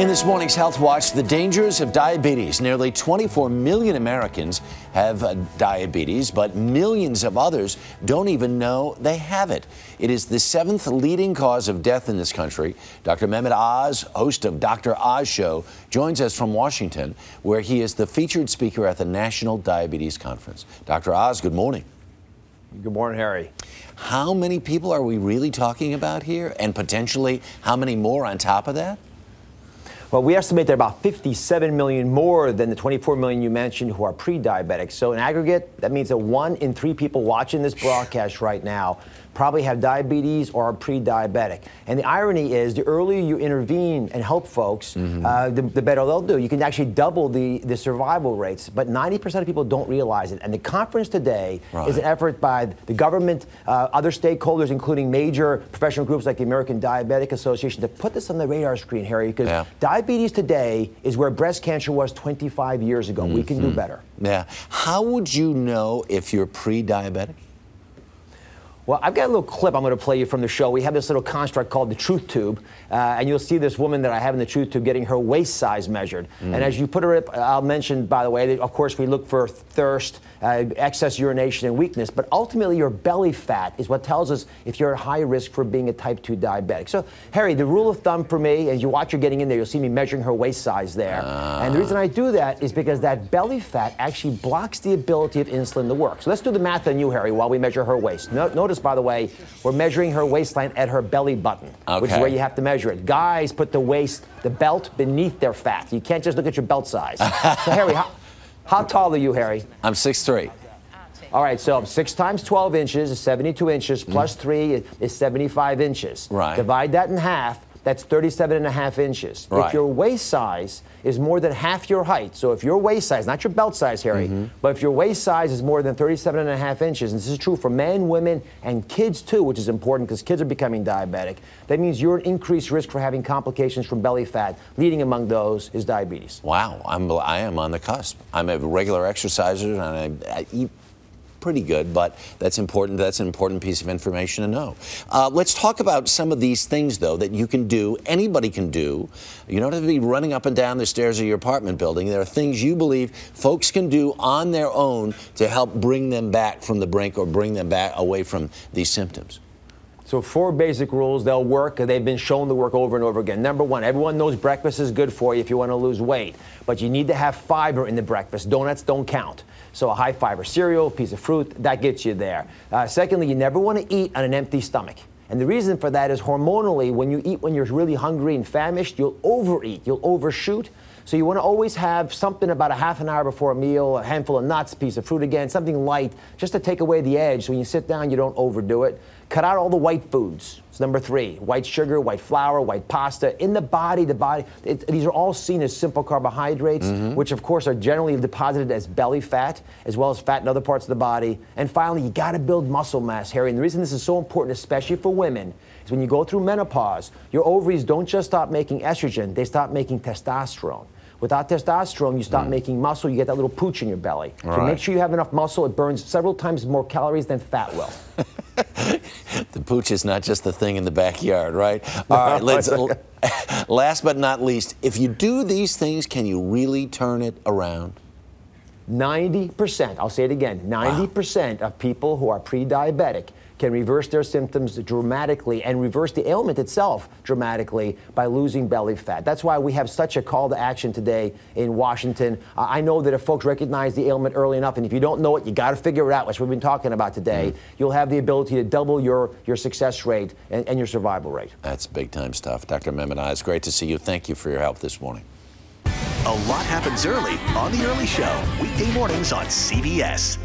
In this morning's Health Watch, the dangers of diabetes. Nearly 24 million Americans have diabetes, but millions of others don't even know they have it. It is the seventh leading cause of death in this country. Dr. Mehmet Oz, host of Dr. Oz Show, joins us from Washington, where he is the featured speaker at the National Diabetes Conference. Dr. Oz, good morning. Good morning, Harry. How many people are we really talking about here? And potentially, how many more on top of that? Well, we estimate there are about 57 million more than the 24 million you mentioned who are pre-diabetic. So in aggregate, that means that one in three people watching this broadcast right now probably have diabetes or are pre-diabetic. And the irony is, the earlier you intervene and help folks, mm-hmm. uh, the, the, better they'll do. You can actually double the, the survival rates, but 90% of people don't realize it. And the conference today right. is an effort by the government, uh, other stakeholders, including major professional groups like the American Diabetic Association, to put this on the radar screen, Harry, because yeah. diabetes today is where breast cancer was 25 years ago. Mm-hmm. We can do mm-hmm. better. Yeah. How would you know if you're pre-diabetic? Well, I've got a little clip I'm going to play you from the show. We have this little construct called the truth tube, uh, and you'll see this woman that I have in the truth tube getting her waist size measured. Mm. And as you put her up, I'll mention, by the way, that of course we look for thirst, uh, excess urination, and weakness, but ultimately your belly fat is what tells us if you're at high risk for being a type 2 diabetic. So, Harry, the rule of thumb for me, as you watch her getting in there, you'll see me measuring her waist size there. Uh. And the reason I do that is because that belly fat actually blocks the ability of insulin to work. So let's do the math on you, Harry, while we measure her waist. No, notice by the way, we're measuring her waistline at her belly button, okay. which is where you have to measure it. Guys put the waist, the belt beneath their fat. You can't just look at your belt size. so, Harry, how, how tall are you, Harry? I'm 6'3". All right, so 6 times 12 inches is 72 inches, plus mm. 3 is 75 inches. Right. Divide that in half, that's 37 and a half inches. Right. If your waist size is more than half your height, so if your waist size, not your belt size, Harry, mm-hmm. but if your waist size is more than 37 and a half inches, and this is true for men, women, and kids too, which is important because kids are becoming diabetic, that means you're at increased risk for having complications from belly fat. Leading among those is diabetes. Wow, I'm, I am on the cusp. I'm a regular exerciser and I, I eat pretty good, but that's important. That's an important piece of information to know. Uh, let's talk about some of these things, though, that you can do, anybody can do. You don't have to be running up and down the stairs of your apartment building. There are things you believe folks can do on their own to help bring them back from the brink or bring them back away from these symptoms. So four basic rules, they'll work. They've been shown to work over and over again. Number one, everyone knows breakfast is good for you if you want to lose weight, but you need to have fiber in the breakfast. Donuts don't count. So a high fiber cereal, piece of fruit, that gets you there. Uh, secondly, you never want to eat on an empty stomach. And the reason for that is hormonally, when you eat when you're really hungry and famished, you'll overeat, you'll overshoot. So you want to always have something about a half an hour before a meal, a handful of nuts, a piece of fruit again, something light, just to take away the edge. So when you sit down, you don't overdo it. Cut out all the white foods. It's number three. White sugar, white flour, white pasta. In the body, the body, it, these are all seen as simple carbohydrates, mm-hmm. which of course are generally deposited as belly fat, as well as fat in other parts of the body. And finally, you got to build muscle mass, Harry. And the reason this is so important, especially for women, is when you go through menopause, your ovaries don't just stop making estrogen, they stop making testosterone. Without testosterone, you stop mm. making muscle, you get that little pooch in your belly. so right. make sure you have enough muscle. It burns several times more calories than fat will. pooch is not just the thing in the backyard, right? All right, let's. last but not least, if you do these things, can you really turn it around? 90%, I'll say it again, 90% wow. of people who are pre diabetic can reverse their symptoms dramatically and reverse the ailment itself dramatically by losing belly fat. That's why we have such a call to action today in Washington. Uh, I know that if folks recognize the ailment early enough, and if you don't know it, you got to figure it out, which we've been talking about today, mm. you'll have the ability to double your, your success rate and, and your survival rate. That's big time stuff. Dr. Mehmet It's great to see you. Thank you for your help this morning. A lot happens early on The Early Show, weekday mornings on CBS.